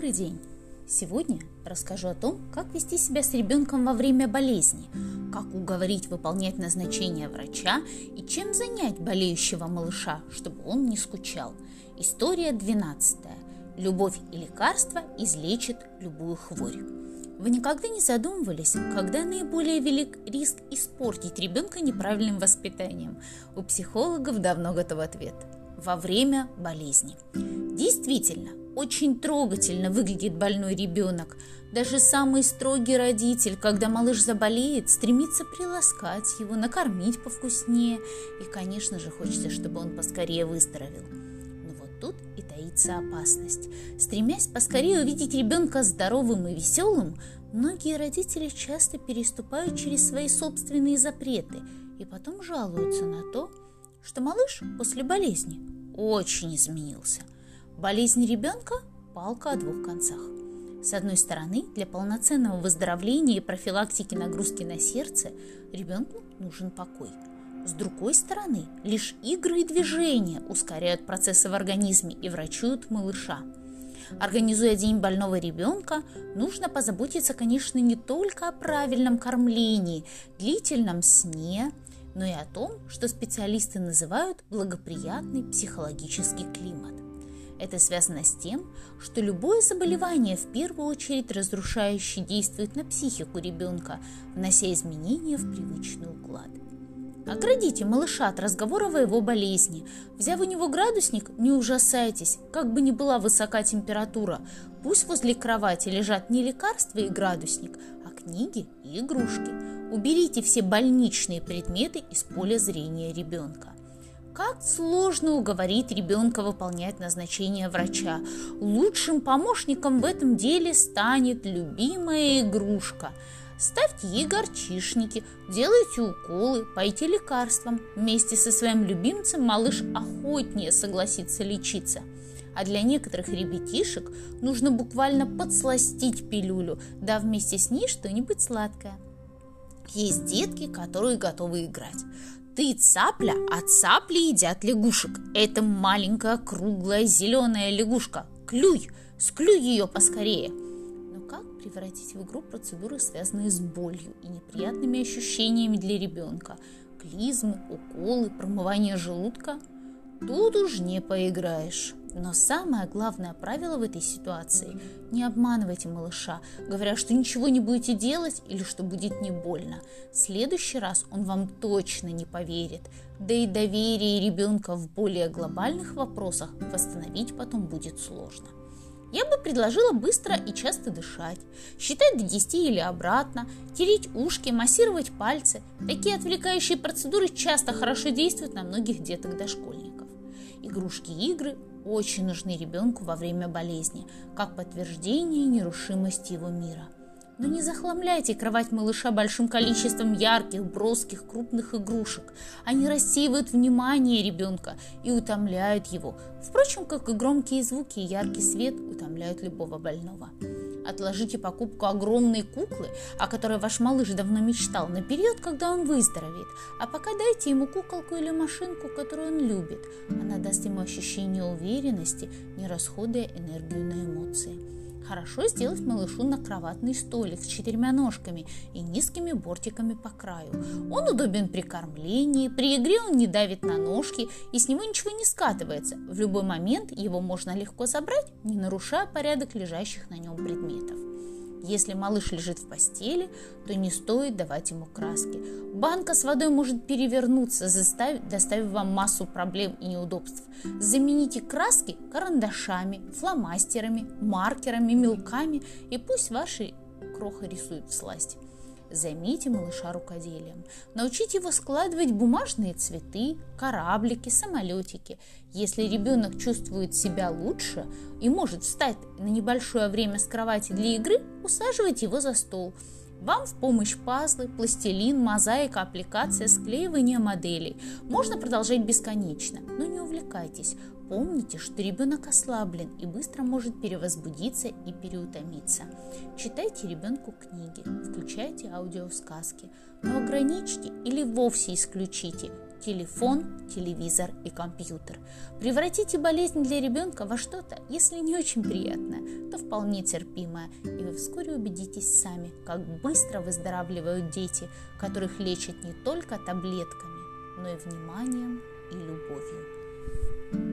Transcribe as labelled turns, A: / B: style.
A: Добрый день! Сегодня расскажу о том, как вести себя с ребенком во время болезни, как уговорить выполнять назначение врача и чем занять болеющего малыша, чтобы он не скучал. История 12. Любовь и лекарство излечат любую хворь. Вы никогда не задумывались, когда наиболее велик риск испортить ребенка неправильным воспитанием? У психологов давно готов ответ. Во время болезни. Действительно, очень трогательно выглядит больной ребенок. Даже самый строгий родитель, когда малыш заболеет, стремится приласкать его, накормить повкуснее. И, конечно же, хочется, чтобы он поскорее выздоровел. Но вот тут и таится опасность. Стремясь поскорее увидеть ребенка здоровым и веселым, многие родители часто переступают через свои собственные запреты и потом жалуются на то, что малыш после болезни очень изменился – Болезнь ребенка – палка о двух концах. С одной стороны, для полноценного выздоровления и профилактики нагрузки на сердце ребенку нужен покой. С другой стороны, лишь игры и движения ускоряют процессы в организме и врачуют малыша. Организуя день больного ребенка, нужно позаботиться, конечно, не только о правильном кормлении, длительном сне, но и о том, что специалисты называют благоприятный психологический климат. Это связано с тем, что любое заболевание в первую очередь разрушающе действует на психику ребенка, внося изменения в привычный уклад. Оградите малыша от разговоров о его болезни. Взяв у него градусник, не ужасайтесь, как бы ни была высока температура. Пусть возле кровати лежат не лекарства и градусник, а книги и игрушки. Уберите все больничные предметы из поля зрения ребенка. Как сложно уговорить ребенка выполнять назначение врача. Лучшим помощником в этом деле станет любимая игрушка. Ставьте ей горчишники, делайте уколы, пойте лекарством. Вместе со своим любимцем малыш охотнее согласится лечиться. А для некоторых ребятишек нужно буквально подсластить пилюлю, да вместе с ней что-нибудь сладкое. Есть детки, которые готовы играть. Ты цапля, а цапли едят лягушек. Это маленькая круглая зеленая лягушка. Клюй, склюй ее поскорее. Но как превратить в игру процедуры, связанные с болью и неприятными ощущениями для ребенка? Клизмы, уколы, промывание желудка? Тут уж не поиграешь. Но самое главное правило в этой ситуации – не обманывайте малыша, говоря, что ничего не будете делать или что будет не больно. В следующий раз он вам точно не поверит. Да и доверие ребенка в более глобальных вопросах восстановить потом будет сложно. Я бы предложила быстро и часто дышать, считать до 10 или обратно, тереть ушки, массировать пальцы. Такие отвлекающие процедуры часто хорошо действуют на многих деток-дошкольников. Игрушки и игры очень нужны ребенку во время болезни, как подтверждение нерушимости его мира. Но не захламляйте кровать малыша большим количеством ярких, броских, крупных игрушек. Они рассеивают внимание ребенка и утомляют его. Впрочем, как и громкие звуки и яркий свет утомляют любого больного. Отложите покупку огромной куклы, о которой ваш малыш давно мечтал, на период, когда он выздоровеет. А пока дайте ему куколку или машинку, которую он любит. Она даст ему ощущение уверенности, не расходуя энергию на эмоции. Хорошо сделать малышу на кроватный столик с четырьмя ножками и низкими бортиками по краю. Он удобен при кормлении, при игре он не давит на ножки и с него ничего не скатывается. В любой момент его можно легко забрать, не нарушая порядок лежащих на нем предметов. Если малыш лежит в постели, то не стоит давать ему краски. Банка с водой может перевернуться, заставив, доставив вам массу проблем и неудобств. Замените краски карандашами, фломастерами, маркерами, мелками, и пусть ваши кроха рисуют в сласть. Займите малыша рукоделием. Научите его складывать бумажные цветы, кораблики, самолетики. Если ребенок чувствует себя лучше и может встать на небольшое время с кровати для игры, усаживайте его за стол. Вам в помощь пазлы, пластилин, мозаика, аппликация, склеивание моделей. Можно продолжать бесконечно, но не увлекайтесь. Помните, что ребенок ослаблен и быстро может перевозбудиться и переутомиться. Читайте ребенку книги, включайте аудиосказки, но ограничьте или вовсе исключите телефон, телевизор и компьютер. Превратите болезнь для ребенка во что-то, если не очень приятное, то вполне терпимое, и вы вскоре убедитесь сами, как быстро выздоравливают дети, которых лечат не только таблетками, но и вниманием и любовью.